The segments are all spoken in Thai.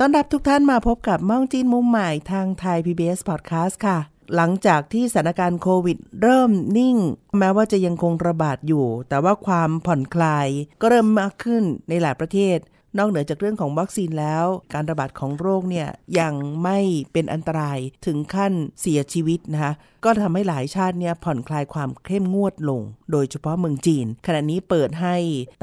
ต้อนรับทุกท่านมาพบกับม่องจีนมุมใหม่ทางไทย PBS Podcast ค่ะ หลังจากที่สถานการณ์โควิดเริ่มนิ่ง แม้ว่าจะยังคงระบาดอยู่ แต่ว่าความผ่อนคลายก็เริ่มมากขึ้นในหลายประเทศ นอกเหนือจากเรื่องของวัคซีนแล้ว การระบาดของโรคเนี่ยยังไม่เป็นอันตรายถึงขั้นเสียชีวิตนะคะก็ทำให้หลายชาติเนี่ยผ่อนคลายความเข้มงวดลง โดยเฉพาะเมืองจีน ขณะนี้เปิดให้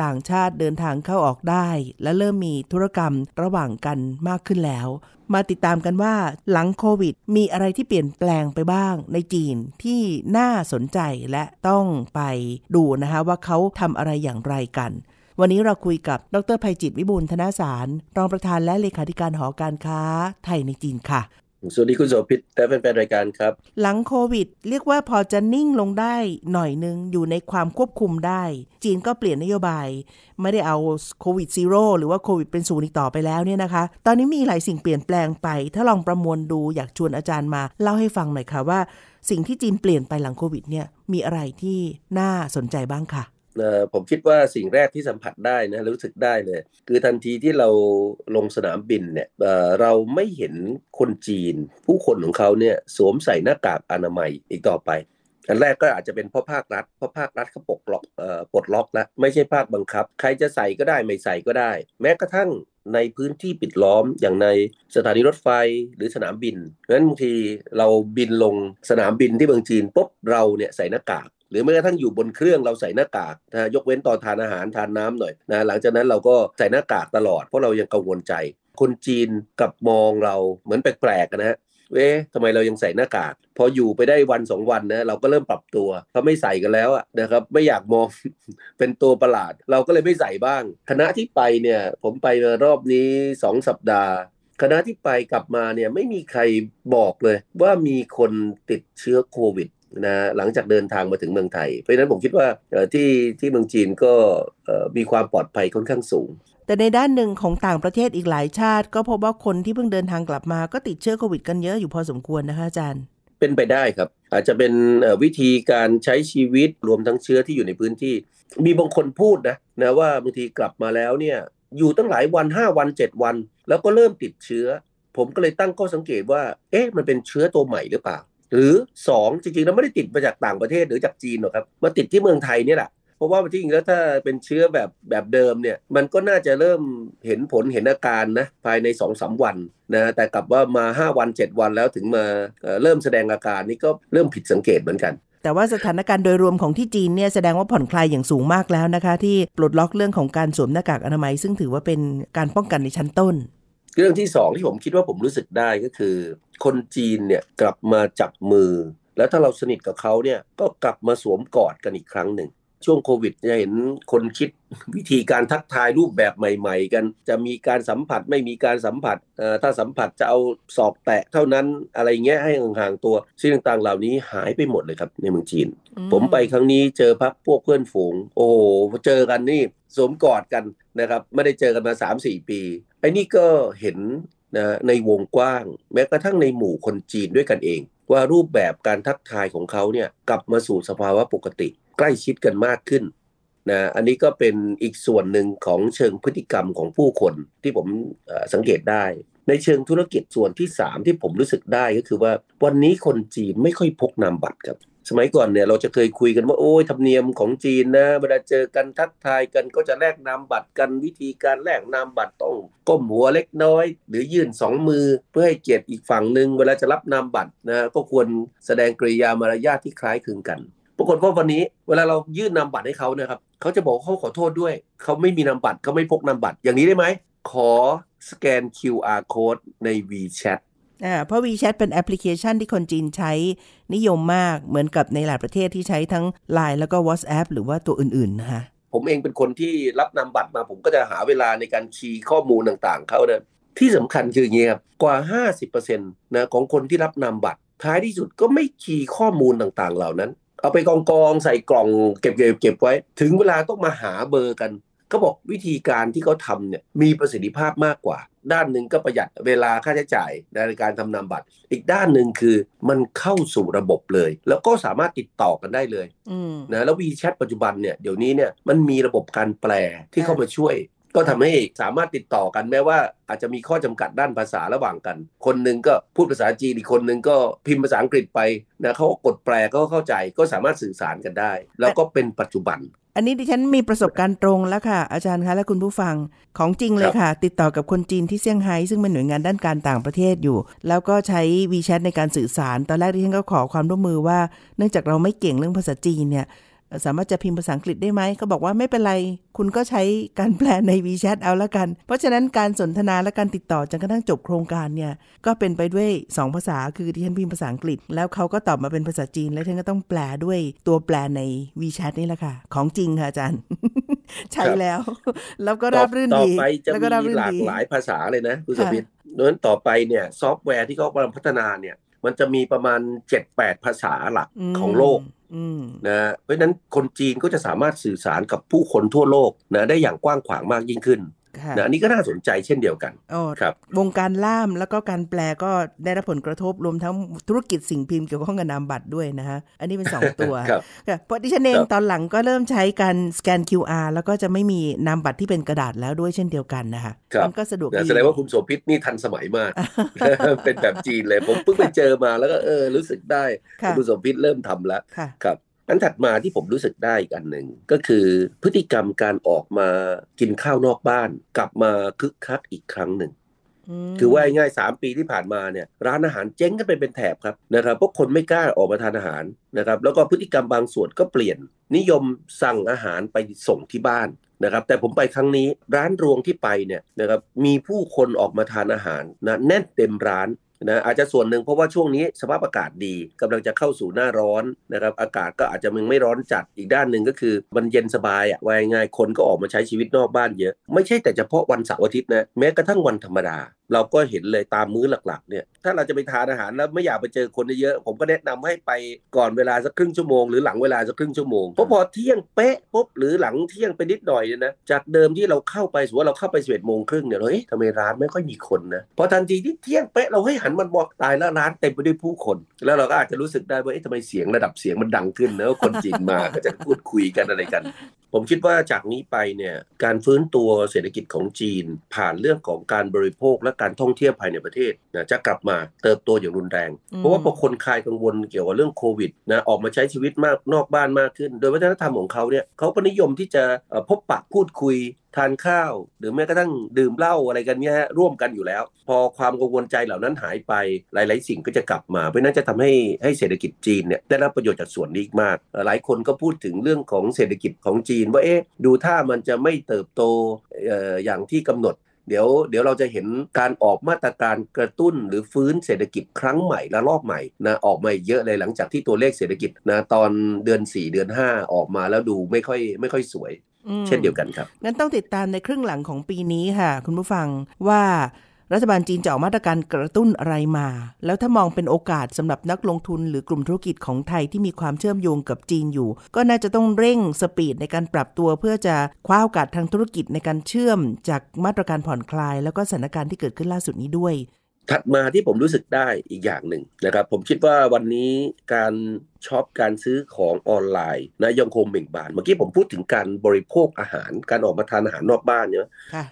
ต่างชาติเดินทางเข้าออกได้ และเริ่มมีธุรกรรมระหว่างกันมากขึ้นแล้ว มาติดตามกันว่าหลังโควิด มีอะไรที่เปลี่ยนแปลงไปบ้างในจีนที่น่าสนใจและต้องไปดูนะคะว่าเขาทำอะไรอย่างไรกัน วันนี้เราคุยกับดรภัยจิตวิบูลย์ธนสาร รองประธานและเลขาธิการหอการค้าไทยในจีนค่ะสวัสดีคุณโสภิตและแฟนๆรายการครับ หลังโควิด เรียกว่าพอจะนิ่งลงได้หน่อยนึง อยู่ในความควบคุมได้ จีนก็เปลี่ยนนโยบาย ไม่ได้เอาโควิดซีโร่หรือว่าโควิดเป็นศูนย์อีกต่อไปแล้วเนี่ยนะคะ ตอนนี้มีหลายสิ่งเปลี่ยนแปลงไป ถ้าลองประมวลดูอยากชวนอาจารย์มา เล่าให้ฟังหน่อยค่ะว่า สิ่งที่จีนเปลี่ยนไปหลังโควิดเนี่ยมีอะไรที่น่าสนใจบ้างค่ะเอ่อ ผมคิดว่าสิ่งแรกที่สัมผัสได้นะรู้สึกได้เลย คือทันทีที่เราลงสนามบินเนี่ยเราไม่เห็นคนจีน ผู้คนของเขาเนี่ยสวมใส่หน้ากากอนามัยอีกต่อไป อันแรกก็อาจจะเป็นเพราะภาครัฐเพราะภาครัฐเขาปกล็อกปลดล็อกแล้วไม่ใช่ภาคบังคับ ใครจะใส่ก็ได้ไม่ใส่ก็ได้ แม้กระทั่งในพื้นที่ปิดล้อมอย่างในสถานีรถไฟหรือสนามบินงั้นบางทีเราบินลงสนามบินที่เมืองจีนปุ๊บเราเนี่ยใส่หน้ากาก หรือแม้กระทั่งอยู่บนเครื่องเราใส่หน้ากากนะยกเว้นตอนทานอาหารทานน้ำหน่อยนะหลังจากนั้นเราก็ใส่หน้ากากตลอดเพราะเรายังกังวลใจ คนจีนกับมองเราเหมือนแปลกๆนะฮะเอ๊ะทำไมเรายังใส่หน้ากาก พออยู่ไปได้วันสองวันนะเราก็เริ่มปรับตัวเขาไม่ใส่กันแล้วนะครับไม่อยากมองเป็นตัวประหลาด เราก็เลยไม่ใส่บ้าง คณะที่ไปเนี่ยผมไปรอบนี้สองสัปดาห์ คณะที่ไปกลับมาเนี่ยไม่มีใครบอกเลยว่ามีคนติดเชื้อโควิด นะหลังจากเดินทางมาถึงเมืองไทย เพราะฉะนั้นผมคิดว่าเอ่อที่ที่เมืองจีนก็เอ่อมีความปลอดภัยค่อนข้างสูง แต่ในด้านหนึ่งของต่างประเทศอีกหลายชาติ ก็พบว่าคนที่เพิ่งเดินทางกลับมาก็ติดเชื้อโควิดกันเยอะอยู่พอสมควรนะคะอาจารย์ เป็นไปได้ครับ อาจจะเป็นเอ่อวิธีการใช้ชีวิตรวมทั้งเชื้อที่อยู่ในพื้นที่ มีบางคนพูดนะนะว่าบางทีกลับมาแล้วเนี่ยอยู่ตั้งหลายวัน 5 วัน 7 วัน แล้วก็เริ่มติดเชื้อ ผมก็เลยตั้งข้อสังเกตว่า เอ๊ะมันเป็นเชื้อตัวใหม่หรือเปล่า หรือ 2 จริงๆแล้วไม่ได้ติดมาจากต่างประเทศหรือจากจีนหรอกครับมาติดที่เมืองไทยนี่แหละเพราะว่าจริงๆแล้วถ้าเป็นเชื้อแบบแบบเดิมเนี่ยมันก็น่าจะเริ่มเห็นผลเห็นอาการนะภายใน2อสวันนะแต่กลับว่ามา 5 วัน 7 วันแล้วถึงมาเเริ่มแสดงอาการนี่ก็เริ่มผิดสังเกตเหมือนกันแต่ว่าสถานการณ์โดยรวมของที่จีนเนี่ยแสดงว่าผ่อนคลายอย่างสูงมากแล้วนะคะ ที่ปลดล็อกเรื่องของการสวมหน้ากากอนามัย ซึ่งถือว่าเป็นการป้องกันในชั้นต้น เรื่องที่สองที่ผมคิดว่าผมรู้สึกได้ก็คือ คนจีนเนี่ยกลับมาจับมือ แล้วถ้าเราสนิทกับเขาเนี่ยก็กลับมาสวมกอดกันอีกครั้งหนึ่ง ช่วงโควิดจะเห็นคนคิดวิธีการทักทายรูปแบบใหม่ ๆ กัน จะมีการสัมผัสไม่มีการสัมผัสเอ่อถ้าสัมผัสจะเอาศอกแตะเท่านั้นอะไรเงี้ยให้ห่างๆตัวสิ่งต่างๆ เหล่านี้หายไปหมดเลยครับในเมืองจีน ผมไปครั้งนี้เจอพักพวกเพื่อนฝูง โอ้โหเจอกันนี่สวมกอดกันนะครับไม่ได้เจอกันมา 3-4 ปีไอ้นี่ก็เห็นนะในวงกว้าง แม้กระทั่งในหมู่คนจีนด้วยกันเอง ว่ารูปแบบการทักทายของเขาเนี่ยกลับมาสู่สภาวะปกติ ใกล้ชิดกันมากขึ้นนะอันนี้ก็เป็นอีกส่วนหนึ่งของเชิงพฤติกรรมของผู้คนที่ผมสังเกตได้ ในเชิงธุรกิจส่วนที่ 3 ที่ผมรู้สึกได้ก็คือว่าวันนี้คนจีนไม่ค่อยพกนามบัตรครับ สมัยก่อนเนี่ยเราจะเคยคุยกันว่าโอ้ยธรรมเนียมของจีนนะเวลาเจอกันทักทายกันก็จะแลกนามบัตรกันวิธีการแลกนามบัตรต้องก้มหัวเล็กน้อย หรือยื่นสองมือ เพื่อให้เกียรติอีกฝั่งหนึ่งเวลาจะรับนามบัตรนะก็ควรแสดงกริยามารยาทที่คล้ายคลึงกัน ปรากฏว่าวันนี้เวลาเรายื่นนามบัตรให้เขานะครับเขาจะบอกว่าเขาขอโทษด้วย เขาไม่มีนามบัตรเขาไม่พกนามบัตรอย่างนี้ได้ไหม ขอสแกน QR code ใน WeChat อ่าเพราะ WeChat เป็นแอปพลิเคชันที่คนจีนใช้นิยมมากเหมือนกับในหลายประเทศที่ใช้ทั้ง Line แล้วก็ WhatsApp หรือว่าตัวอื่นๆนะคะผมเองเป็นคนที่รับนามบัตรมาผมก็จะหาเวลาในการคีย์ข้อมูลต่างๆ เขาเนี่ยที่สำคัญคืออย่างนี้ครับกว่า 50%นะของคนที่รับนามบัตรท้ายที่สุดก็ไม่คีย์ข้อมูลต่างๆ เหล่านั้น เอาไปกองกองใส่กล่องเก็บเก็บเก็บไว้ ถึงเวลาต้องมาหาเบอร์กันเขาบอกวิธีการที่เขาทำเนี่ยมีประสิทธิภาพมากกว่า ด้านหนึ่งก็ประหยัดเวลาค่าใช้จ่ายในการทำนามบัตร อีกด้านหนึ่งคือมันเข้าสู่ระบบเลย แล้วก็สามารถติดต่อกันได้เลยนะแล้ววีแชทปัจจุบันเนี่ยเดี๋ยวนี้เนี่ยมันมีระบบการแปลที่เข้ามาช่วย ก็ทำให้สามารถติดต่อกันแม้ว่าอาจจะมีข้อจำกัดด้านภาษาระหว่างกัน คนหนึ่งก็พูดภาษาจีนอีกคนหนึ่งก็พิมพ์ภาษาอังกฤษไปนะเขากดแปลก็เข้าใจก็สามารถสื่อสารกันได้ แล้วก็เป็นปัจจุบัน อันนี้ดิฉันมีประสบการณ์ตรงแล้วค่ะ อาจารย์คะและคุณผู้ฟังของจริงเลยค่ะ ติดต่อกับคนจีนที่เซี่ยงไฮ้ซึ่งเป็นหน่วยงานด้านการต่างประเทศอยู่ แล้วก็ใช้วีแชทในการสื่อสารตอนแรกดิฉันก็ขอความร่วมมือว่า เนื่องจากเราไม่เก่งเรื่องภาษาจีนเนี่ย สามารถจะพิมพ์ภาษาอังกฤษได้ไหมเขาบอกว่าไม่เป็นไร คุณก็ใช้การแปลใน WeChat เอาละกัน เพราะฉะนั้นการสนทนาและการติดต่อจนกระทั่งจบโครงการเนี่ย ก็เป็นไปด้วย 2 ภาษาคือที่ฉันพิมพ์ภาษาอังกฤษ แล้วเขาก็ตอบมาเป็นภาษาจีน แล้วท่านก็ต้องแปลด้วยตัวแปลใน WeChat นี่แหละค่ะ ของจริงค่ะอาจารย์ ใช่แล้ว แล้วก็ราบรื่นดีแล้วก็ราบรื่นดีหลากหลายภาษาเลยนะคุณสมิธดังนั้นต่อไปเนี่ยซอฟต์แวร์ที่เขากำลังพัฒนาเนี่ยมันจะมีประมาณ 7-8 ภาษาหลักของโลก นะเพราะฉะนั้นคนจีนก็จะสามารถสื่อสารกับผู้คนทั่วโลกนะได้อย่างกว้างขวางมากยิ่งขึ้น นะอันนี้ก็น่าสนใจเช่นเดียวกันครับวงการล่ามแล้วก็การแปลก็ได้รับผลกระทบรวมทั้งธุรกิจสิ่งพิมพ์เกี่ยวข้องกับนามบัตรด้วยนะฮะอันนี้เป็น 2 ตัวเพราะดิฉันเองตอนหลังก็เริ่มใช้การสแกน QR แล้วก็จะไม่มีนามบัตรที่เป็นกระดาษแล้วด้วยเช่นเดียวกันนะคะมันก็สะดวกดีแสดงว่าคุณโสภิตนี่ทันสมัยมาก เป็นแบบจีนเลยผมเพิ่งไปเจอมาแล้วก็เออรู้สึกได้คุณโสภิตเริ่มทำแล้วครับ อันถัดมาที่ผมรู้สึกได้อีกอันหนึ่งก็คือพฤติกรรมการออกมากินข้าวนอกบ้าน กลับมาคึกคักอีกครั้งหนึ่งคือว่าง่ายสามปีที่ผ่านมาเนี่ยร้านอาหารเจ๊งกันไปเป็นแถบครับนะครับเพราะคนไม่กล้าออกมาทานอาหารนะครับ แล้วก็พฤติกรรมบางส่วนก็เปลี่ยน นิยมสั่งอาหารไปส่งที่บ้านนะครับ แต่ผมไปครั้งนี้ร้านรวงที่ไปเนี่ยนะครับมีผู้คนออกมาทานอาหารนะแน่นเต็มร้าน นะอาจจะส่วนหนึ่งเพราะว่าช่วงนี้สภาพอากาศดีกำลังจะเข้าสู่หน้าร้อนนะครับอากาศก็อาจจะมึงไม่ร้อนจัดอีกด้านหนึ่งก็คือมันเย็นสบายอะวายง่ายคนก็ออกมาใช้ชีวิตนอกบ้านเยอะ ไม่ใช่แต่เฉพาะวันเสาร์อาทิตย์นะแม้กระทั่งวันธรรมดาเราก็เห็นเลยตามมื้อหลักๆเนี่ยถ้าเราจะไปทานอาหารแล้วไม่อยากไปเจอคนเยอะผมก็แนะนำให้ไปก่อนเวลาสักครึ่งชั่วโมงหรือหลังเวลาสักครึ่งชั่วโมงเพราะพอเที่ยงเป๊ะปุ๊บหรือหลังเที่ยงไปนิดหน่อยเนี่ยนะจากเดิมที่เราเข้าไปสมมติว่าเราเข้าไปสิบเอ็ดโมงครึ่งเนี่ยเฮ้ยทำไมร้านไม่ค่อยมีคนนะพอทันทีที่เที่ยงเป๊ะเราเฮ้ยหันมันบอกตายแล้วร้านเต็มไปด้วยผู้คน แล้วเราก็อาจจะรู้สึกได้ว่าเอ๊ะทำไมเสียงระดับเสียงมันดังขึ้นเนอะคนจีนมาก็จะพูดคุยกันอะไรกัน ผมคิดว่าจากนี้ไปเนี่ยการฟื้นตัวเศรษฐกิจของจีน ผ่านเรื่องของการบริโภคและการท่องเที่ยวภายในประเทศนะจะกลับมาเติบโตอย่างรุนแรง เพราะว่าพอคนคลายกังวลเกี่ยวกับเรื่องโควิดนะออกมาใช้ชีวิตมากนอกบ้านมากขึ้น โดยวัฒนธรรมของเขาเนี่ยเขาก็นิยมที่จะพบปะพูดคุย ทานข้าว หรือแม้กระทั่งดื่มเหล้าอะไรกันเนี่ยร่วมกันอยู่แล้ว พอความกังวลใจเหล่านั้นหายไปหลาย ๆ สิ่งก็จะกลับมา เพราะนั้นจะทำให้ให้เศรษฐกิจจีนเนี่ยได้รับประโยชน์จากส่วนนี้มาก หลายคนก็พูดถึงเรื่องของเศรษฐกิจของจีนว่าเอ๊ะดูถ้ามันจะไม่เติบโตอย่างที่กำหนดเดี๋ยวเดี๋ยวเราจะเห็นการออกมาตรการกระตุ้นหรือฟื้นเศรษฐกิจครั้งใหม่และรอบใหม่นะออกมาเยอะเลยหลังจากที่ตัวเลขเศรษฐกิจนะตอนเดือน 4 เดือน 5 ออกมาแล้วดูไม่ค่อยไม่ค่อยสวย เช่นเดียวกันครับ งั้นต้องติดตามในครึ่งหลังของปีนี้ค่ะ คุณผู้ฟังว่ารัฐบาลจีนจะออกมาตรการกระตุ้นอะไรมา แล้วถ้ามองเป็นโอกาสสำหรับนักลงทุนหรือกลุ่มธุรกิจของไทยที่มีความเชื่อมโยงกับจีนอยู่ ก็น่าจะต้องเร่ง speed ในการปรับตัว เพื่อจะคว้าโอกาสทางธุรกิจในการเชื่อม จากมาตรการผ่อนคลาย แล้วก็สถานการณ์ที่เกิดขึ้นล่าสุดนี้ด้วย ถัดมาที่ผมรู้สึกได้อีกอย่างหนึ่งนะครับ ผมคิดว่าวันนี้การช็อปการซื้อของออนไลน์นะยังคงเบ่งบาน เมื่อกี้ผมพูดถึงการบริโภคอาหาร การออกมาทานอาหารนอกบ้านเนี่ย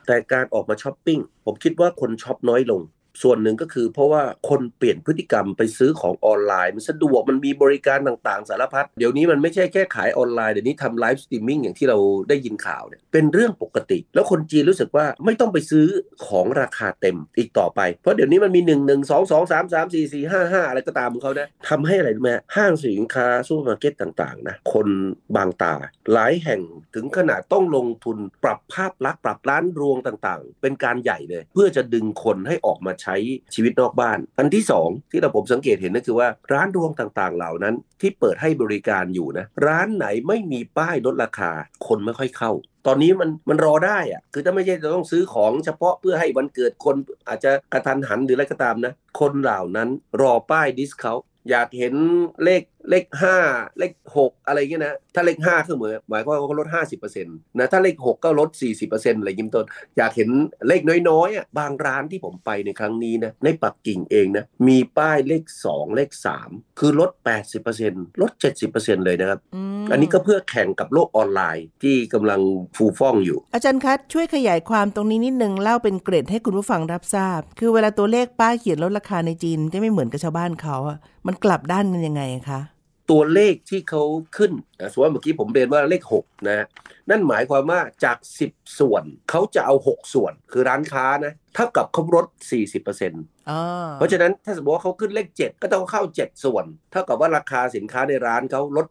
แต่การออกมาช้อปปิ้งผมคิดว่าคนช็อปน้อยลง ส่วนหนึ่งก็คือเพราะว่าคนเปลี่ยนพฤติกรรมไปซื้อของออนไลน์ มันสะดวกมันมีบริการต่างๆ สารพัดเดี๋ยวนี้มันไม่ใช่แค่ขายออนไลน์ เดี๋ยวนี้ทำ live streaming อย่างที่เราได้ยินข่าวเนี่ยเป็นเรื่องปกติ แล้วคนจีนรู้สึกว่าไม่ต้องไปซื้อของราคาเต็มอีกต่อไป เพราะเดี๋ยวนี้มันมี 1 1 2 2 3 3 4 4 5 5 อะไรก็ตามของเขานะทำให้อะไรรู้ไหมห้างสินค้าซูเปอร์มาร์เก็ตต่างๆนะคนบางตา หลายแห่งถึงขนาดต้องลงทุนปรับภาพลักษณ์ปรับร้านรวงต่างๆ เป็นการใหญ่เลย เพื่อจะดึงคนให้ออกมาใช้ชีวิตนอกบ้าน อันที่สองที่เราผมสังเกตเห็นก็คือว่าร้านรวงต่างๆ เหล่านั้นที่เปิดให้บริการอยู่นะ ร้านไหนไม่มีป้ายลดราคา คนไม่ค่อยเข้า ตอนนี้มันมันรอได้อะคือถ้าไม่ใช่จะต้องซื้อของเฉพาะเพื่อให้วันเกิดคนอาจจะกระทันหันหรืออะไรก็ตามนะ คนเหล่านั้นรอป้ายดิสเขาอยากเห็นเลข เลขห้าเลขหกอะไรเงี้ยนะ ถ้าเลขห้าคือเหมือนหมายความว่าเขาลดห้าสิบเปอร์เซ็นต์นะถ้าเลขหกก็ลดสี่สิบเปอร์เซ็นต์อะไรยิ้มต้น อยากเห็นเลขน้อยๆอะบางร้านที่ผมไปในครั้งนี้นะในปักกิ่งเองนะมีป้ายเลขสองเลขสามคือลดแปดสิบเปอร์เซ็นต์ลดเจ็ดสิบเปอร์เซ็นต์เลยนะครับมอันนี้ก็เพื่อแข่งกับโลกออนไลน์ที่กำลังฟูฟ่องอยู่ อาจารย์คะช่วยขยายความตรงนี้นิดนึงเล่าเป็นเกรดให้คุณผู้ฟังรับทราบ คือเวลาตัวเลขป้ายเขียนลดราคาในจีนจะไม่เหมือนกับชาวบ้านเขาอะมันกลับด้านกันยังไงคะ ตัวเลขที่เขาขึ้นนะสมมติว่าเมื่อกี้ผมเรียนว่าเลข 6 นะ นั่นหมายความว่าจาก 10 ส่วนเขาจะเอา 6 ส่วนคือร้านค้านะเท่ากับเขาลด40%เอ๋อพราะฉะนั้นถ้าสมมติว่าเขาขึ้นเลข 7 ก็ต้องเข้า 7 ส่วน เท่ากับว่าราคาสินค้าในร้านเขาลด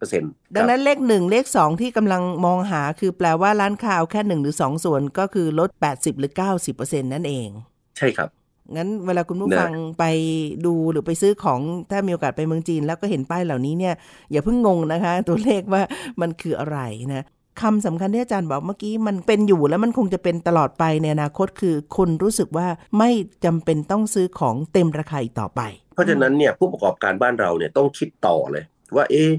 30%ดังนั้นเลขหนึ่งเลขสองที่กำลังมองหาคือแปลว่าร้านค้าเอาแค่หนึ่งหรือสองส่วนก็คือลด 80 หรือ 90%นั่นเอง ใช่ครับ งั้นเวลาคุณผู้นะฟังไปดูหรือไปซื้อของถ้ามีโอกาสไปเมืองจีน แล้วก็เห็นป้ายเหล่านี้เนี่ยอย่าเพิ่งงงนะคะ ตัวเลขว่ามันคืออะไรนะคำสำคัญที่อาจารย์บอกเมื่อกี้มันเป็นอยู่แล้วมันคงจะเป็นตลอดไปในอนาคตคือคนรู้สึกว่าไม่จำเป็นต้องซื้อของเต็มราคาอีกต่อไป เพราะฉะนั้นเนี่ยผู้ประกอบการบ้านเราเนี่ยต้องคิดต่อเลย ว่าเอ๊ะ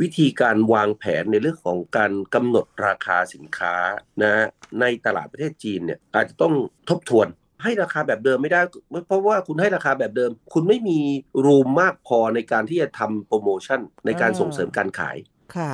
วิธีการวางแผนในเรื่องของการกำหนดราคาสินค้านะในตลาดประเทศจีนเนี่ยอาจจะต้องทบทวน ให้ราคาแบบเดิมไม่ได้ เพราะว่าคุณให้ราคาแบบเดิม คุณไม่มีรูมมากพอในการที่จะทำโปรโมชั่นในการอ่าส่งเสริมการขาย ค่ะ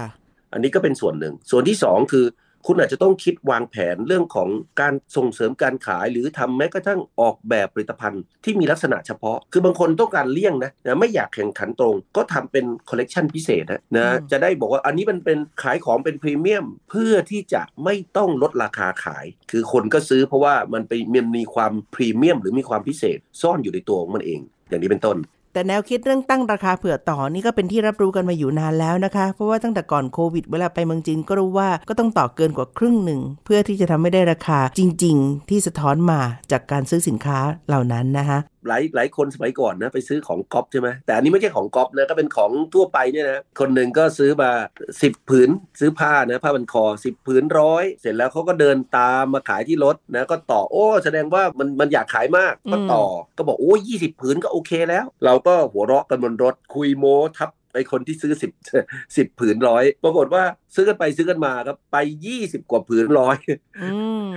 อันนี้ก็เป็นส่วนหนึ่ง ส่วนที่สองคือ คุณอาจจะต้องคิดวางแผนเรื่องของการส่งเสริมการขาย หรือทำแม้กระทั่งออกแบบผลิตภัณฑ์ที่มีลักษณะเฉพาะ คือบางคนต้องการเลี่ยงนะนะไม่อยากแข่งขันตรง ก็ทำเป็นคอลเลกชันพิเศษนะนะอืมจะได้บอกว่าอันนี้มันเป็นขายของเป็นพรีเมียม เพื่อที่จะไม่ต้องลดราคาขาย คือคนก็ซื้อเพราะว่ามันไปมันมีความพรีเมียม หรือมีความพิเศษซ่อนอยู่ในตัวของมันเอง อย่างนี้เป็นต้น แต่แนวคิดเรื่องตั้งราคาเผื่อต่อนี่ก็เป็นที่รับรู้กันมาอยู่นานแล้วนะคะ เพราะว่าตั้งแต่ก่อนโควิด เวลาไปเมืองจีนก็รู้ว่าก็ต้องต่อเกินกว่าครึ่งหนึ่ง เพื่อที่จะทำให้ได้ราคาจริง ๆ ที่สะท้อนมาจากการซื้อสินค้าเหล่านั้นนะคะหลายหลายคนสมัยก่อนนะไปซื้อของก๊อปใช่ไหมแต่อันนี้ไม่ใช่ของก๊อปนะก็เป็นของทั่วไปเนี่ยนะคนหนึ่งก็ซื้อมา 10 ผืนซื้อผ้านะผ้าบันคอ 10 ผืนร้อยเสร็จแล้วเขาก็เดินตามมาขายที่รถนะก็ต่อโอ้ แสดงว่ามันมันอยากขายมากก็ต่ออก็บอกโอ้ยี่สิบผืนก็โอเคแล้ว เราก็หัวเราะกันบนรถคุยโม้ทับไอคนที่ซื้อสิบสิบผืนร้อยปรากฏว่าซื้อกันไปซื้อกันมาครับไปยี่สิบกว่าผืนร้อยอืม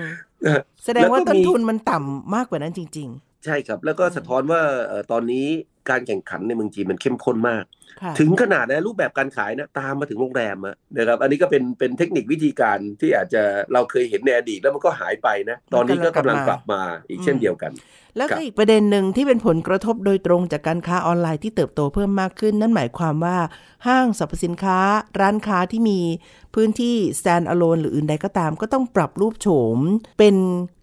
แสดงว่าต้นทุนมันต่ำมากกว่านั้นจริง ใช่ครับ แล้วก็สะท้อนว่าเอ่อตอนนี้ การแข่งขันในเมืองจีนมันเข้มข้นมากๆค่ะถึงขนาดนะรูปแบบการขายนะตามมาถึงโรงแรมอะนะครับ อันนี้ก็เป็นเป็นเทคนิควิธีการที่อาจจะเราเคยเห็นในอดีตแล้วมันก็หายไปนะ ตอนนี้ก็กำลังกลับมาอีกเช่นเดียวกัน แล้วครัก็บอีกประเด็นหนึ่งที่เป็นผลกระทบโดยตรงจากการค้าออนไลน์ที่เติบโตเพิ่มมากขึ้น นั่นหมายความว่าห้างสรรพสินค้า ร้านค้าที่มีพื้นที่ stand alone หรืออื่นใดก็ตาม ก็ต้องปรับรูปโฉม เป็น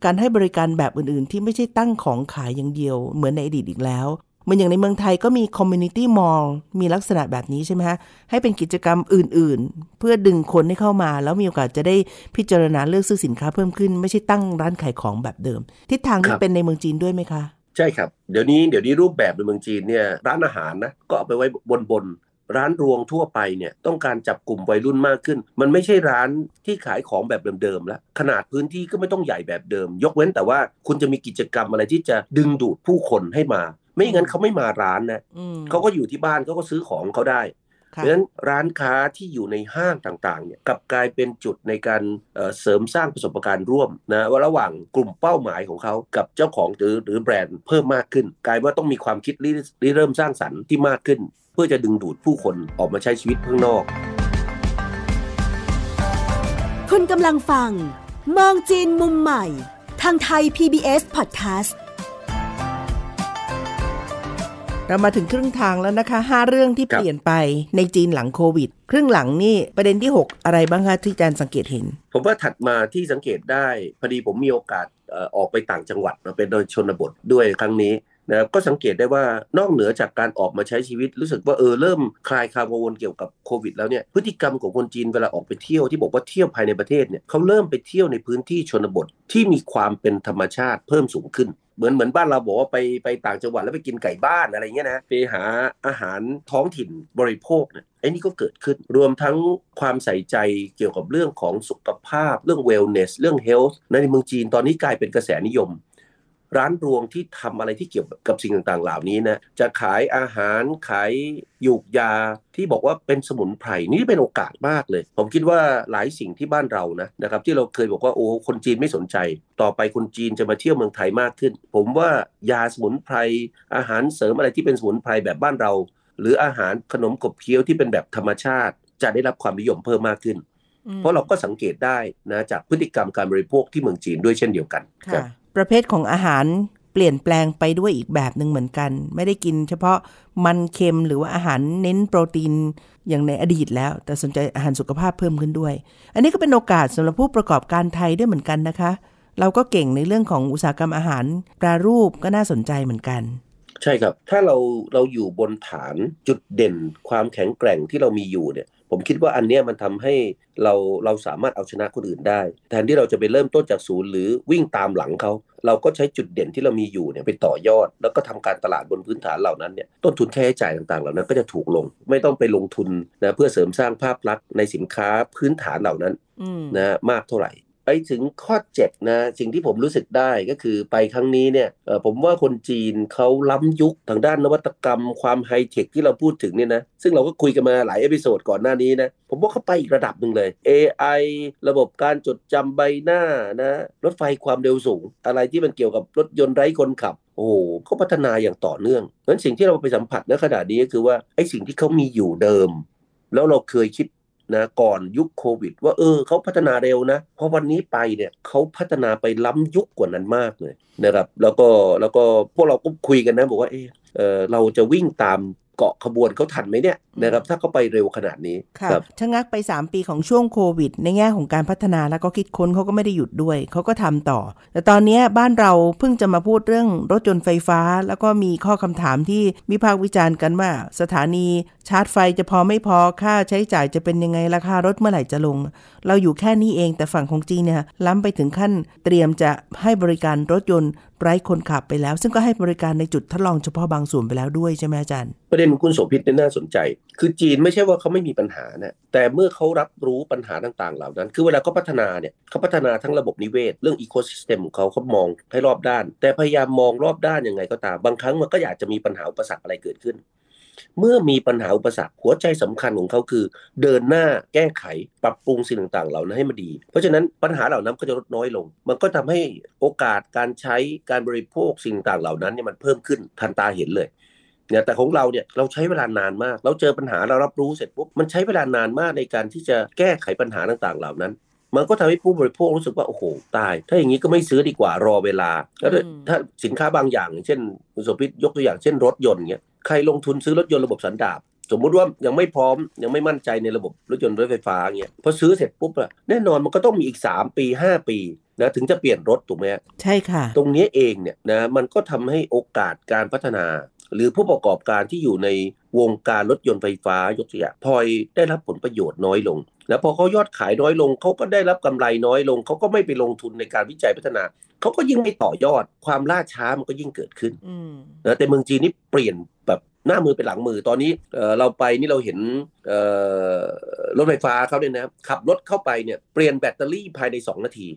การให้บริการแบบอื่นๆ ที่ไม่ใช่ตั้งของขายอย่างเดียว เหมือนในอดีตอีกแล้ว เหมือนอย่างในเมืองไทยก็มี community mall มีลักษณะแบบนี้ใช่ไหมฮะ ให้เป็นกิจกรรมอื่นๆ เพื่อดึงคนให้เข้ามา แล้วมีโอกาสจะได้พิจารณาเลือกซื้อสินค้าเพิ่มขึ้น ไม่ใช่ตั้งร้านขายของแบบเดิม ทิศทางนี้เป็นในเมืองจีนด้วยไหมคะ ใช่ครับ เดี๋ยวนี้เดี๋ยวนี้รูปแบบในเมืองจีนเนี่ยร้านอาหารนะก็เอาไปไว้บนบนร้านรวงทั่วไปเนี่ยต้องการจับกลุ่มวัยรุ่นมากขึ้น มันไม่ใช่ร้านที่ขายของแบบเดิมๆแล้วขนาดพื้นที่ก็ไม่ต้องใหญ่แบบเดิม ยกเว้นแต่ว่าคุณจะมีกิจกรรมอะไรที่จะดึงดูดผู้คนให้มา ไม่อย่างนั้นเขาไม่มาร้านนะอืมเขาก็อยู่ที่บ้านเขาก็ซื้อของเขาได้เพค่ะราะฉะนั้นร้านค้าที่อยู่ในห้างต่างๆเนี่ยกลับกลายเป็นจุดในการเอ่อเสริมสร้างประสบการณ์ร่วมนะว่าระหว่างกลุ่มเป้าหมายของเขากับเจ้าของหรือหรือแบรนด์เพิ่มมากขึ้น กลายว่าต้องมีความคิดริริเริ่มสร้างสรรค์ที่มากขึ้น เพื่อจะดึงดูดผู้คนออกมาใช้ชีวิตข้างนอก คุณกำลังฟัง มองจีนมุมใหม่ ทางไทย PBS Podcast เรามาถึงครึ่งทางแล้วนะคะ 5 เรื่องที่ครับเปลี่ยนไปในจีนหลังโควิด ครึ่งหลังนี่ประเด็นที่ 6 อะไรบ้างคะที่อาจารย์สังเกตเห็น ผมว่าถัดมาที่สังเกตได้พอดีผมมีโอกาสเอ่อออกไปต่างจังหวัดมาเป็นโดยชนบทด้วยครั้งนี้ นะก็สังเกตได้ว่านอกเหนือจากการออกมาใช้ชีวิตรู้สึกว่าเออเริ่มคลายความกังวลเกี่ยวกับโควิดแล้วเนี่ยพฤติกรรมของคนจีนเวลาออกไปเที่ยวที่บอกว่าเที่ยวภายในประเทศเนี่ยเขาเริ่มไปเที่ยวในพื้นที่ชนบทที่มีความเป็นธรรมชาติเพิ่มสูงขึ้นเหมือนเหมือนบ้านเราบอกว่าไปไปต่างจังหวัดแล้วไปกินไก่บ้านอะไรเงี้ยนะไปหาอาหารท้องถิ่นบริโภคเนี่ยไอ้นี่ก็เกิดขึ้นรวมทั้งความใส่ใจเกี่ยวกับเรื่องของสุขภาพ เรื่อง wellness เรื่อง health ในเมืองจีนตอนนี้กลายเป็นกระแสนิยม ร้านรวงที่ทำอะไรที่เกี่ยวกับสิ่งต่างๆ เหล่านี้นะจะขายอาหารขายยูกยาที่บอกว่าเป็นสมุนไพรนี่เป็นโอกาสมากเลย ผมคิดว่าหลายสิ่งที่บ้านเรานะนะครับที่เราเคยบอกว่าโอ้คนจีนไม่สนใจ ต่อไปคนจีนจะมาเที่ยวเมืองไทยมากขึ้น ผมว่ายาสมุนไพรอาหารเสริมอะไรที่เป็นสมุนไพรแบบบ้านเรา หรืออาหารขนมกบเคี้ยวที่เป็นแบบธรรมชาติ จะได้รับความนิยมเพิ่มมากขึ้น เพราะเราก็สังเกตได้นะจากพฤติกรรมการบริโภคที่เมืองจีนด้วยเช่นเดียวกันค่ะ ประเภทของอาหารเปลี่ยนแปลงไปด้วยอีกแบบหนึ่งเหมือนกัน ไม่ได้กินเฉพาะมันเค็มหรือว่าอาหารเน้นโปรตีนอย่างในอดีตแล้ว แต่สนใจอาหารสุขภาพเพิ่มขึ้นด้วย อันนี้ก็เป็นโอกาสสำหรับผู้ประกอบการไทยด้วยเหมือนกันนะคะ เราก็เก่งในเรื่องของอุตสาหกรรมอาหารแปรรูปก็น่าสนใจเหมือนกันใช่ครับ ถ้าเราเราอยู่บนฐานจุดเด่น ความแข็งแกร่งที่เรามีอยู่เนี่ย ผมคิดว่าอันเนี้ยมันทำให้เราเราสามารถเอาชนะคนอื่นได้ แทนที่เราจะไปเริ่มต้นจากศูนย์หรือวิ่งตามหลังเขาเราก็ใช้จุดเด่นที่เรามีอยู่เนี่ยไปต่อยอด แล้วก็ทำการตลาดบนพื้นฐานเหล่านั้นเนี่ยต้นทุนค่าใช้จ่ายต่างๆ เหล่านั้นก็จะถูกลง ไม่ต้องไปลงทุนนะเพื่อเสริมสร้างภาพลักษณ์ในสินค้าพื้นฐานเหล่านั้นอืมนะมากเท่าไหร่ ไปถึงข้อ7นะสิ่งที่ผมรู้สึกได้ก็คือไปครั้งนี้เนี่ยผมว่าคนจีนเขาล้ำยุคทางด้านนวัตกรรม ความไฮเทคที่เราพูดถึงเนี่ยนะซึ่งเราก็คุยกันมาหลาย episode ก่อนหน้านี้นะผมว่าเขาไปอีกระดับหนึ่งเลย AI ระบบการจดจำใบหน้านะรถไฟความเร็วสูง อะไรที่มันเกี่ยวกับรถยนต์ไร้คนขับโอ้โหเขาพัฒนาอย่างต่อเนื่องเพราะฉะนั้นสิ่งที่เราไปสัมผัสณขณะนี้ก็คือว่าไอ้สิ่งที่เขามีอยู่เดิม แล้วเราเคยคิด นะก่อนยุคโควิด ว่าเออเขาพัฒนาเร็วนะเพราะวันนี้ไปเนี่ยเขาพัฒนาไปล้ำยุคกว่านั้นมากเลยนะครับ แล้วก็แล้วก็พวกเราก็คุยกันนะบอกว่าเออเราจะวิ่งตาม เกาะขบวนเขาทันไหมเนี่ยนะครับถ้าเขาไปเร็วขนาดนี้ค่ะครับชะงักไป 3 ปีของช่วงโควิด ในแง่ของการพัฒนาแล้วก็คิดค้นเขาก็ไม่ได้หยุดด้วย เขาก็ทำต่อ แต่ตอนนี้บ้านเราเพิ่งจะมาพูดเรื่องรถยนต์ไฟฟ้า แล้วก็มีข้อคำถามที่วิพากษ์วิจารณ์กันว่า สถานีชาร์จไฟจะพอไม่พอค่าใช้จ่ายจะเป็นยังไงราคารถเมื่อไหร่จะลง เราอยู่แค่นี้เองแต่ฝั่งของจีนเนี่ยล้ำไปถึงขั้นเตรียมจะให้บริการรถยนต์ ไร้คนขับไปแล้ว ซึ่งก็ให้บริการในจุดทดลองเฉพาะบางส่วนไปแล้วด้วยใช่ไหมอาจารย์ ประเด็นคุณโสภิตเนี่ยน่าสนใจ คือจีนไม่ใช่ว่าเขาไม่มีปัญหานะแต่เมื่อเขารับรู้ปัญหาต่างๆ เหล่านั้น คือเวลาเขาพัฒนาเนี่ยเขาพัฒนาทั้งระบบนิเวศ เรื่องอีโคซิสเต็มของเขาเขามองให้รอบด้าน แต่พยายามมองรอบด้านยังไงก็ตามบางครั้งมันก็อยากจะมีปัญหาอุปสรรคอะไรเกิดขึ้น เมื่อมีปัญหาอุปสรรคหัวใจสำคัญของเขาคือ เดินหน้าแก้ไขปรับปรุงสิ่งต่างๆ เหล่านั้นให้มันดี เพราะฉะนั้นปัญหาเหล่านั้นก็จะลดน้อยลง มันก็ทำให้โอกาสการใช้การบริโภคสิ่งต่างๆเหล่านั้นเนี่ยมันเพิ่มขึ้นทันตาเห็นเลยเนี่ยแต่ของเราเนี่ยเราใช้เวลานานมาก เราเจอปัญหาเรารับรู้เสร็จปุ๊บมันใช้เวลานานมากในการที่จะแก้ไขปัญหาต่างๆ เหล่านั้นมันก็ทำให้ผู้บริโภครู้สึกว่าโอ้โหตาย ถ้าอย่างนี้ก็ไม่ซื้อดีกว่ารอเวลา แล้วถ้าอืมถ้าสินค้าบางอย่างอย่างเช่นคุณโสภิตยกตัวอย่างเช่นรถยนต์เงี้ย ใครลงทุนซื้อรถยนต์ระบบสันดาปสมมุติว่ายังไม่พร้อมยังไม่มั่นใจในระบบรถยนต์รถไฟฟ้าเงี้ยพอซื้อเสร็จปุ๊บอะแน่นอนมันก็ต้องมีอีก 3 ปี 5 ปีนะถึงจะเปลี่ยนรถถูกไหมฮะใช่ค่ะ ตรงนี้เองเนี่ยนะมันก็ทำให้โอกาสการพัฒนา หรือผู้ประกอบการที่อยู่ในวงการรถยนต์ไฟฟ้ายกตัวอย่างพลอยได้รับผลประโยชน์น้อยลง แล้วพอเขายอดขายน้อยลงเขาก็ได้รับกำไรน้อยลงเขาก็ไม่ไปลงทุนในการวิจัยพัฒนาเขาก็ยิ่งไม่ต่อยอดความล่าช้ามันก็ยิ่งเกิดขึ้นอืมนะแต่เมืองจีนนี่เปลี่ยนแบบ หน้ามือเป็นหลังมือตอนนี้เอ่อเราไปนี่เราเห็นเอ่อรถไฟฟ้าเขาเนี่ยนะขับรถเข้าไปเนี่ยเปลี่ยนแบตเตอรี่ภายใน 2 นาที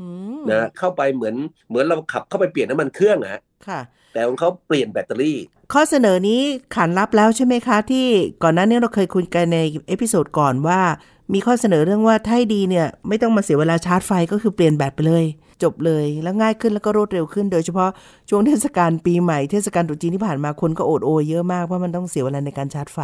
อืมนะเข้าไปเหมือนเหมือนเราขับเข้าไปเปลี่ยนน้ำมันเครื่องอะค่ะ แต่ของเขาเปลี่ยนแบตเตอรี่ ข้อเสนอนี้ขานรับแล้วใช่ไหมคะ ที่ก่อนหน้านี้เราเคยคุยกันใน episode ก่อนว่า มีข้อเสนอเรื่องว่าถ้าให้ดีเนี่ย ไม่ต้องมาเสียเวลาชาร์จไฟก็คือเปลี่ยนแบตไปเลยจบเลยแล้วง่ายขึ้นแล้วก็รวดเร็วขึ้น โดยเฉพาะช่วงเทศกาลปีใหม่เทศกาลตรุษจีนที่ผ่านมาคนก็โอดโอยเยอะมากเพราะมันต้องเสียเวลาในการชาร์จไฟ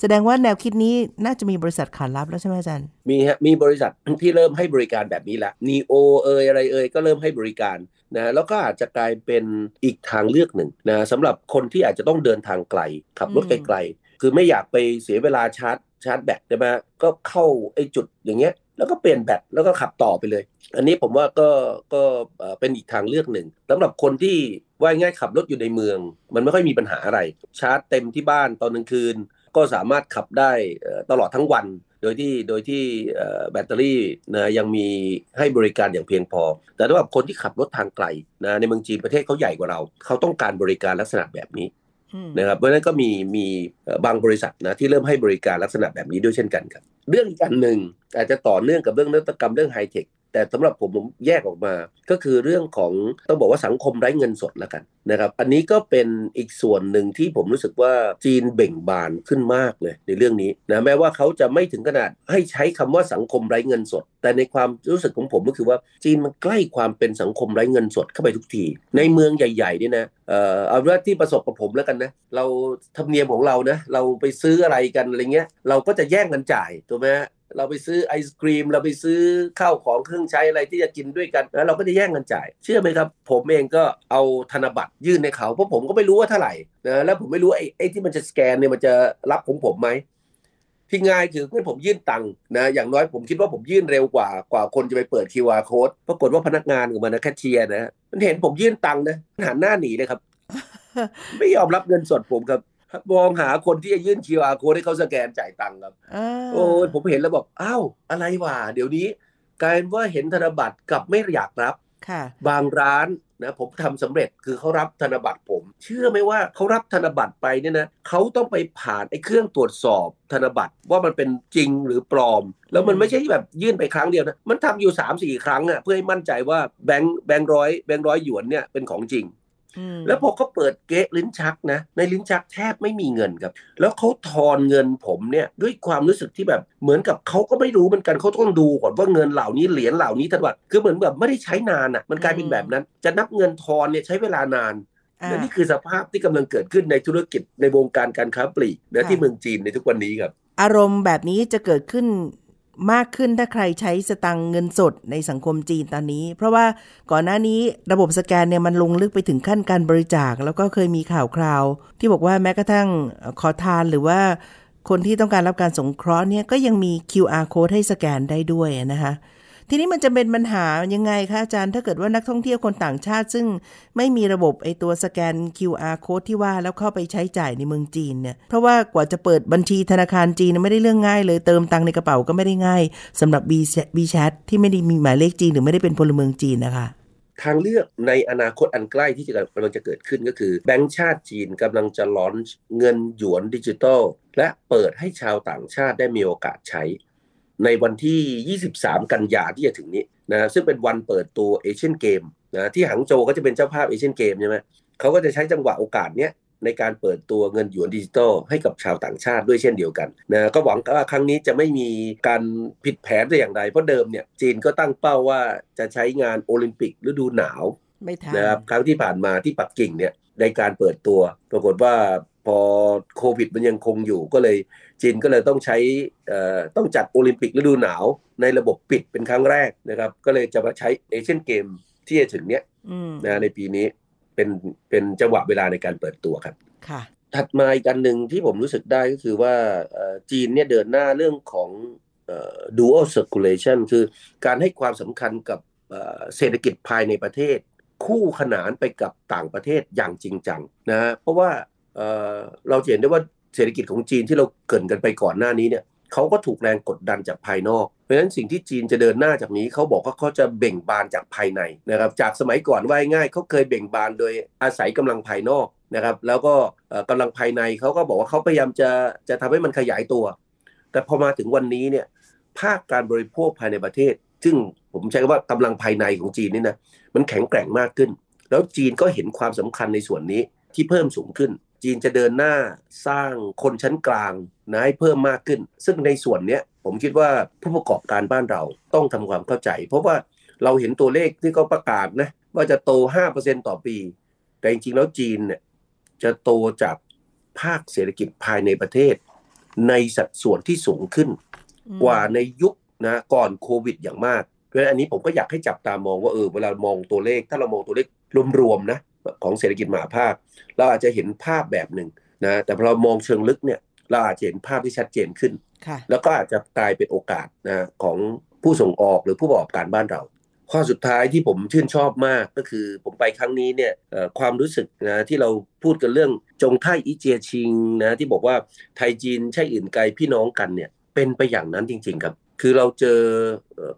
แสดงว่าแนวคิดนี้น่าจะมีบริษัทขานรับแล้วใช่ไหมอาจารย์มีฮะมีบริษัทที่เริ่มให้บริการแบบนี้ละนีโอเอยอะไรเอยก็เริ่มให้บริการนะแล้วก็อาจจะกลายเป็นอีกทางเลือกหนึ่งนะสำหรับคนที่อาจจะต้องเดินทางไกลขับรถไกลๆคือไม่อยากไปเสียเวลาชาร์จชาร์จแบตใช่ไหมก็เข้าไอ้จุดอย่างเงี้ย แล้วก็เปลี่ยนแบตแล้วก็ขับต่อไปเลย อันนี้ผมว่าก็ก็เป็นอีกทางเลือกหนึ่งสำหรับคนที่ว่ายง่ายขับรถอยู่ในเมือง มันไม่ค่อยมีปัญหาอะไร ชาร์จเต็มที่บ้านตอนกลางคืน ก็สามารถขับได้ตลอดทั้งวัน โดยที่โดยที่แบตเตอรี่นะยังมีให้บริการอย่างเพียงพอ แต่สำหรับคนที่ขับรถทางไกลนะในเมืองจีนประเทศเขาใหญ่กว่าเรา เขาต้องการบริการลักษณะแบบนี้ นะครับเพราะนั้นก็มีมีบางบริษัทนะที่เริ่มให้บริการลักษณะแบบนี้ด้วยเช่นกันครับ เรื่องอีกอันหนึ่งอาจจะต่อเนื่องกับเรื่องนวัตกรรมเรื่องไฮเทค แต่สำหรับผมผมแยกออกมา ก็คือเรื่องของต้องบอกว่าสังคมไร้เงินสดแล้วกันนะครับ อันนี้ก็เป็นอีกส่วนหนึ่งที่ผมรู้สึกว่าจีนเบ่งบานขึ้นมากเลยในเรื่องนี้นะแม้ว่าเขาจะไม่ถึงขนาดให้ใช้คำว่าสังคมไร้เงินสด แต่ในความรู้สึกของผมก็คือว่าจีนมันใกล้ความเป็นสังคมไร้เงินสดเข้าไปทุกที ในเมืองใหญ่ๆนี่นะเอ่อเอาว่าที่ประสบกับผมแล้วกันนะเราทำเนียมของเรานะเราไปซื้ออะไรกันอะไรเงี้ยเราก็จะแย่งกันจ่ายถูกไหม เราไปซื้อไอศครีม เราไปซื้อข้าวของเครื่องใช้อะไรที่จะกินด้วยกันแล้วเราก็จะแย่งกันจ่าย เชื่อไหมครับ ผมเองก็เอาธนบัตรยื่นให้เขาเพราะผมก็ไม่รู้ว่าเท่าไหร่นะแล้วผมไม่รู้ไอ้ไอ้ที่มันจะสแกนเนี่ยมันจะรับของผมไหมที่ง่ายคือเพื่อนผมยื่นตังค์นะอย่างน้อยผมคิดว่าผมยื่นเร็วกว่ากว่าคนจะไปเปิด QR code ปรากฏว่าพนักงานของมันนะแคชเชียร์นะมันเห็นผมยื่นตังค์นะหันหน้าหนีเลยครับ ไม่ยอมรับเงินสดผมครับ มองหาคนที่จะยื่น QR code ให้เขาสแกนจ่ายตังค์ครับโอ้ผมเห็นแล้วบอกอ้าวอะไรวะเดี๋ยวนี้กลายว่าเห็นธนบัตรกับไม่อยากรับค่ะบางร้านนะผมทำสำเร็จคือเขารับธนบัตรผม เชื่อไหมว่าเขารับธนบัตรไปเนี่ยนะเขาต้องไปผ่านไอ้เครื่องตรวจสอบธนบัตรว่ามันเป็นจริงหรือปลอม แล้วมันไม่ใช่แบบยื่นไปครั้งเดียวนะมันทำอยู่3าสี่ครั้งอะ่ะเพื่อให้มั่นใจว่าแบงค์แบงค์ร้อยแบงค์ร้อยหยวนเนี่ยเป็นของจริง แล้วพอเขาเปิดเก๊ะลิ้นชักนะ ในลิ้นชักแทบไม่มีเงินครับ แล้วเขาทอนเงินผมเนี่ยด้วยความรู้สึกที่แบบเหมือนกับเขาก็ไม่รู้เหมือนกันเขาต้องดูก่อนว่าเงินเหล่านี้เหรียญเหล่านี้ธนบัตรคือเหมือนแบบไม่ได้ใช้นานอะมันกลายเป็นแบบนั้น จะนับเงินทอนเนี่ยใช้เวลานานและนี่คือสภาพที่กำลังเกิดขึ้นในธุรกิจในวงการการค้าปลีกนะที่เมืองจีนในทุกวันนี้ครับ อารมณ์แบบนี้จะเกิดขึ้น มากขึ้นถ้าใครใช้สตังเงินสดในสังคมจีนตอนนี้ เพราะว่าก่อนหน้านี้ระบบสแกนเนี่ยมันลงลึกไปถึงขั้นการบริจาค แล้วก็เคยมีข่าวคราว ที่บอกว่าแม้กระทั่งขอทานหรือว่าคนที่ต้องการรับการสงเคราะห์เนี่ยก็ยังมี QR code ให้สแกนได้ด้วยนะคะ ทีนี้มันจะเป็นปัญหายังไงคะอาจารย์ถ้าเกิดว่านักท่องเที่ยวคนต่างชาติ ซึ่งไม่มีระบบไอตัวสแกน QR code ที่ว่าแล้วเข้าไปใช้จ่ายในเมืองจีนเนี่ยเพราะว่ากว่าจะเปิดบัญชีธนาคารจีนไม่ได้เรื่องง่ายเลยเติมตังในกระเป๋าก็ไม่ได้ง่ายสำหรับ B Chat ที่ไม่ได้มีหมายเลขจีนหรือไม่ได้เป็นพลเมืองจีนนะคะทางเลือกในอนาคตอันใกล้ที่จะกำลังจะเกิดขึ้นก็คือ แบงก์ชาติจีนกำลังจะลอนเงินหยวนดิจิตอลและเปิดให้ชาวต่างชาติได้มีโอกาสใช้ ในวันที่ 23 กันยาที่จะถึงนี้นะซึ่งเป็นวันเปิดตัวเอเชียนเกมนะที่หังโจก็จะเป็นเจ้าภาพเอเชียนเกมใช่ไหมเขาก็จะใช้จังหวะโอกาสเนี้ยในการเปิดตัวเงินหยวนดิจิตอลให้กับชาวต่างชาติด้วยเช่นเดียวกันนะก็หวังว่าครั้งนี้จะไม่มีการผิดแผนแต่อย่างใดเพราะเดิมเนี่ยจีนก็ตั้งเป้าว่าจะใช้งานโอลิมปิกฤดูหนาวนะครับครั้งที่ผ่านมาที่ปักกิ่งเนี่ยในการเปิดตัว ปรากฏว่า พอโควิดมันยังคงอยู่ก็เลยจีนก็เลยต้องใช้ต้องจัดโอลิมปิกฤดูหนาวในระบบปิดเป็นครั้งแรกนะครับ ก็เลยจะมาใช้เอเชียนเกมที่จะถึงเนี้ยนะในปีนี้เป็นเป็นจังหวะเวลาในการเปิดตัวครับค่ะถัดมาอีกอันหนึ่งที่ผมรู้สึกได้ก็คือว่าจีนเนี่ยเดินหน้าเรื่องของ dual circulation คือการให้ความสำคัญกับเศรษฐกิจภายในประเทศ คู่ขนานไปกับต่างประเทศอย่างจริงจังนะเพราะว่า เราเห็นได้ว่าเศรษฐกิจของจีนที่เราเกินกันไปก่อนหน้านี้เนี่ยเขาก็ถูกแรงกดดันจากภายนอก เพราะฉะนั้นสิ่งที่จีนจะเดินหน้าจากนี้เขาบอกว่าเขาจะเบ่งบานจากภายในนะครับ จากสมัยก่อนว่าง่ายเขาเคยเบ่งบานโดยอาศัยกำลังภายนอกนะครับ แล้วก็กำลังภายในเขาก็บอกว่าเขาพยายามจะจะทำให้มันขยายตัว แต่พอมาถึงวันนี้เนี่ยภาคการบริโภคภายในประเทศ ซึ่งผมใช้คำว่ากำลังภายในของจีนนี่นะมันแข็งแกร่งมากขึ้น แล้วจีนก็เห็นความสำคัญในส่วนนี้ที่เพิ่มสูงขึ้น จีนจะเดินหน้าสร้างคนชั้นกลางนะให้เพิ่มมากขึ้น ซึ่งในส่วนนี้ผมคิดว่าผู้ประกอบการบ้านเราต้องทำความเข้าใจ เพราะว่าเราเห็นตัวเลขที่เขาประกาศนะว่าจะโต 5%ต่อปี แต่จริงๆแล้วจีนเนี่ยจะโตจากภาคเศรษฐกิจภายในประเทศ ในสัดส่วนที่สูงขึ้น กว่าในยุคนะก่อนโควิดอย่างมากเพราะฉะนั้นอันนี้ผมก็อยากให้จับตามองว่าเออเวลามองตัวเลข ถ้าเรามองตัวเลขรวมๆนะ ของเศรษฐกิจมหาภาค เราอาจจะเห็นภาพแบบหนึ่งนะแต่พอเรามองเชิงลึกเนี่ยเราอาจจะเห็นภาพที่ชัดเจนขึ้น แล้วก็อาจจะกลายเป็นโอกาสนะของผู้ส่งออกหรือผู้ประกอบการบ้านเรา ข้อสุดท้ายที่ผมชื่นชอบมากก็คือผมไปครั้งนี้เนี่ยความรู้สึกนะที่เราพูดกันเรื่องจงไทอีเจียชิงนะที่บอกว่าไทยจีนใช่อื่นไกลพี่น้องกันเนี่ยเป็นไปอย่างนั้นจริง ๆ ครับ คือเราเจอ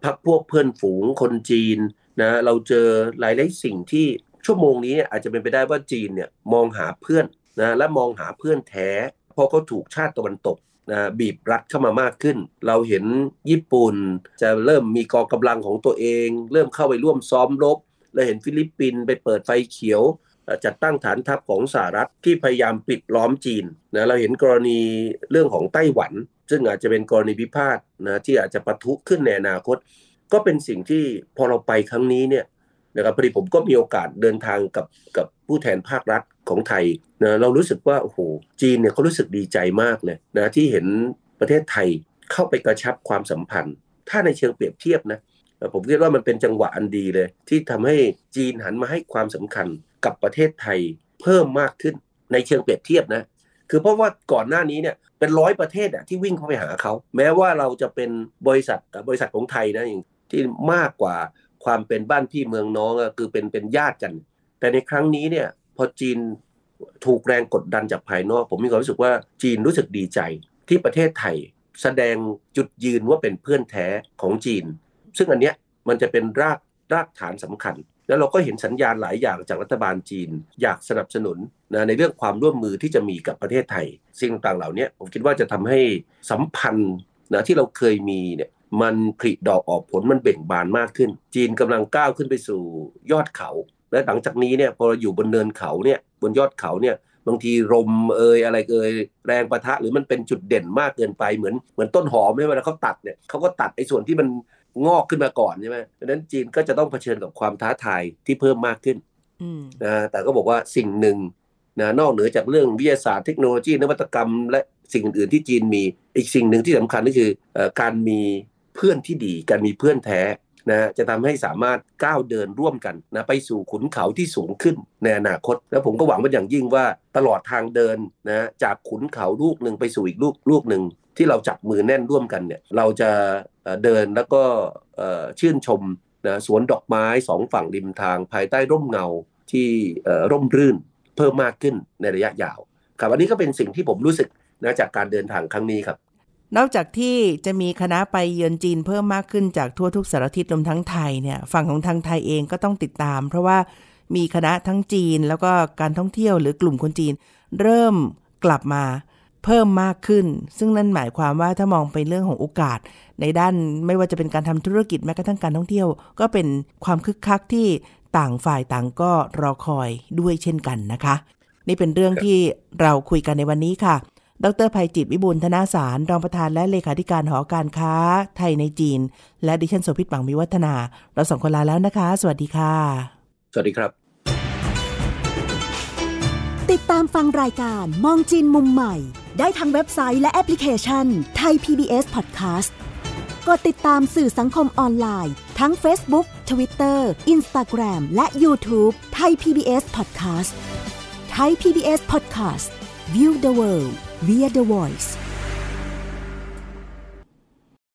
พักพวกเพื่อนฝูงคนจีนนะเราเจอหลายหลายสิ่งที่ ชั่วโมงนี้อาจจะเป็นไปได้ว่าจีนเนี่ยมองหาเพื่อนนะและมองหาเพื่อนแท้เพราะเขาถูกชาติตะวันตกนะบีบรัดเข้ามามากขึ้น เราเห็นญี่ปุ่นจะเริ่มมีกองกำลังของตัวเอง เริ่มเข้าไปร่วมซ้อมรบเราเห็นฟิลิปปินส์ไปเปิดไฟเขียว จัดตั้งฐานทัพของสหรัฐที่พยายามปิดล้อมจีนนะเราเห็นกรณีเรื่องของไต้หวัน ซึ่งอาจจะเป็นกรณีพิพาทนะที่อาจจะปะทุขึ้นในอนาคต ก็เป็นสิ่งที่พอเราไปครั้งนี้เนี่ย นะครับพอดีผมก็มีโอกาสเดินทางกับกับผู้แทนภาครัฐของไทยนะเรารู้สึกว่าโอ้โหจีนเนี่ยเขารู้สึกดีใจมากเลยนะที่เห็นประเทศไทยเข้าไปกระชับความสัมพันธ์ ถ้าในเชิงเปรียบเทียบนะผมคิดว่ามันเป็นจังหวะอันดีเลย ที่ทำให้จีนหันมาให้ความสำคัญกับประเทศไทยเพิ่มมากขึ้นในเชิงเปรียบเทียบนะคือเพราะว่าก่อนหน้านี้เนี่ยเป็นร้อยประเทศอะที่วิ่งเข้าไปหาเขา แม้ว่าเราจะเป็นบริษัทบริษัทของไทยนะอย่างที่มากกว่า ความเป็นบ้านพี่เมืองน้องคือเป็นเป็นญาติกัน แต่ในครั้งนี้เนี่ยพอจีนถูกแรงกดดันจากภายนอก ผมมีความรู้สึกว่าจีนรู้สึกดีใจที่ประเทศไทยแสดงจุดยืนว่าเป็นเพื่อนแท้ของจีน ซึ่งอันเนี้ยมันจะเป็นรากรากฐานสำคัญ แล้วเราก็เห็นสัญญาณหลายอย่างจากรัฐบาลจีน อยากสนับสนุนนะในเรื่องความร่วมมือที่จะมีกับประเทศไทย สิ่งต่างเหล่านี้ผมคิดว่าจะทำให้สัมพันธ์นะที่เราเคยมีเนี่ย มันผลิดอกออกผลมันเบ่งบานมากขึ้น จีนกำลังก้าวขึ้นไปสู่ยอดเขา และหลังจากนี้เนี่ยพอเราอยู่บนเนินเขาเนี่ยบนยอดเขาเนี่ยบางทีลมเอยอะไรเอยแรงประทะหรือมันเป็นจุดเด่นมากเกินไปเหมือนเหมือนต้นหอมไม่เวลาเขาตัดเนี่ยเขาก็ตัดไอ้ส่วนที่มันงอกขึ้นมาก่อนใช่ไหมดังนั้นจีนก็จะต้องเผชิญกับความท้าทายที่เพิ่มมากขึ้นนะแต่ก็บอกว่าสิ่งหนึ่งนะนอกเหนือจากเรื่องวิทยาศาสตร์เทคโนโลยีนวัตกรรม และสิ่งอื่นๆที่จีนมีอีกสิ่งหนึ่งที่สำคัญก็คือการมี เพื่อนที่ดีการมีเพื่อนแท้นะจะทำให้สามารถก้าวเดินร่วมกันนะไปสู่ขุนเขาที่สูงขึ้นในอนาคต แล้วผมก็หวังเป็นอย่างยิ่งว่าตลอดทางเดินนะจากขุนเขาลูกหนึ่งไปสู่อีกลูกลูกหนึ่งที่เราจับมือแน่นร่วมกันเนี่ยเราจะเดินแล้วก็ชื่นชมนะสวนดอกไม้สองฝั่งริมทาง ภายใต้ร่มเงาที่ร่มรื่นเพิ่มมากขึ้นในระยะยาวครับอันนี้ก็เป็นสิ่งที่ผมรู้สึกนะจากการเดินทางครั้งนี้ครับ นอกจากที่จะมีคณะไปเยือนจีนเพิ่มมากขึ้นจากทั่วทุกสารทิศรวมทั้งไทยเนี่ยฝั่งของทางไทยเองก็ต้องติดตาม เพราะว่ามีคณะทั้งจีนแล้วก็การท่องเที่ยวหรือกลุ่มคนจีน เริ่มกลับมาเพิ่มมากขึ้น ซึ่งนั่นหมายความว่าถ้ามองไปเรื่องของโอกาส ในด้านไม่ว่าจะเป็นการทำธุรกิจแม้กระทั่งการท่องเที่ยว ก็เป็นความคึกคักที่ต่างฝ่ายต่างก็รอคอยด้วยเช่นกันนะคะ นี่เป็นเรื่องที่เราคุยกันในวันนี้ค่ะ ดรภัยจิตวิบูลธนาสารรองประธานและเลขาธิการหอการค้า ไทยในจีน และดิฉันโสภิตบังมิวัฒนา เราสองคนลาแล้วนะคะ สวัสดีค่ะ สวัสดีครับ ติดตามฟังรายการมองจีนมุมใหม่ ได้ทางเว็บไซต์และแอปพลิเคชันไทย PBS Podcast กดติดตามสื่อสังคมออนไลน์ ทั้ง Facebook Twitter Instagram และ YouTube ไทย PBS Podcast ไทย PBS Podcast View the world via the voice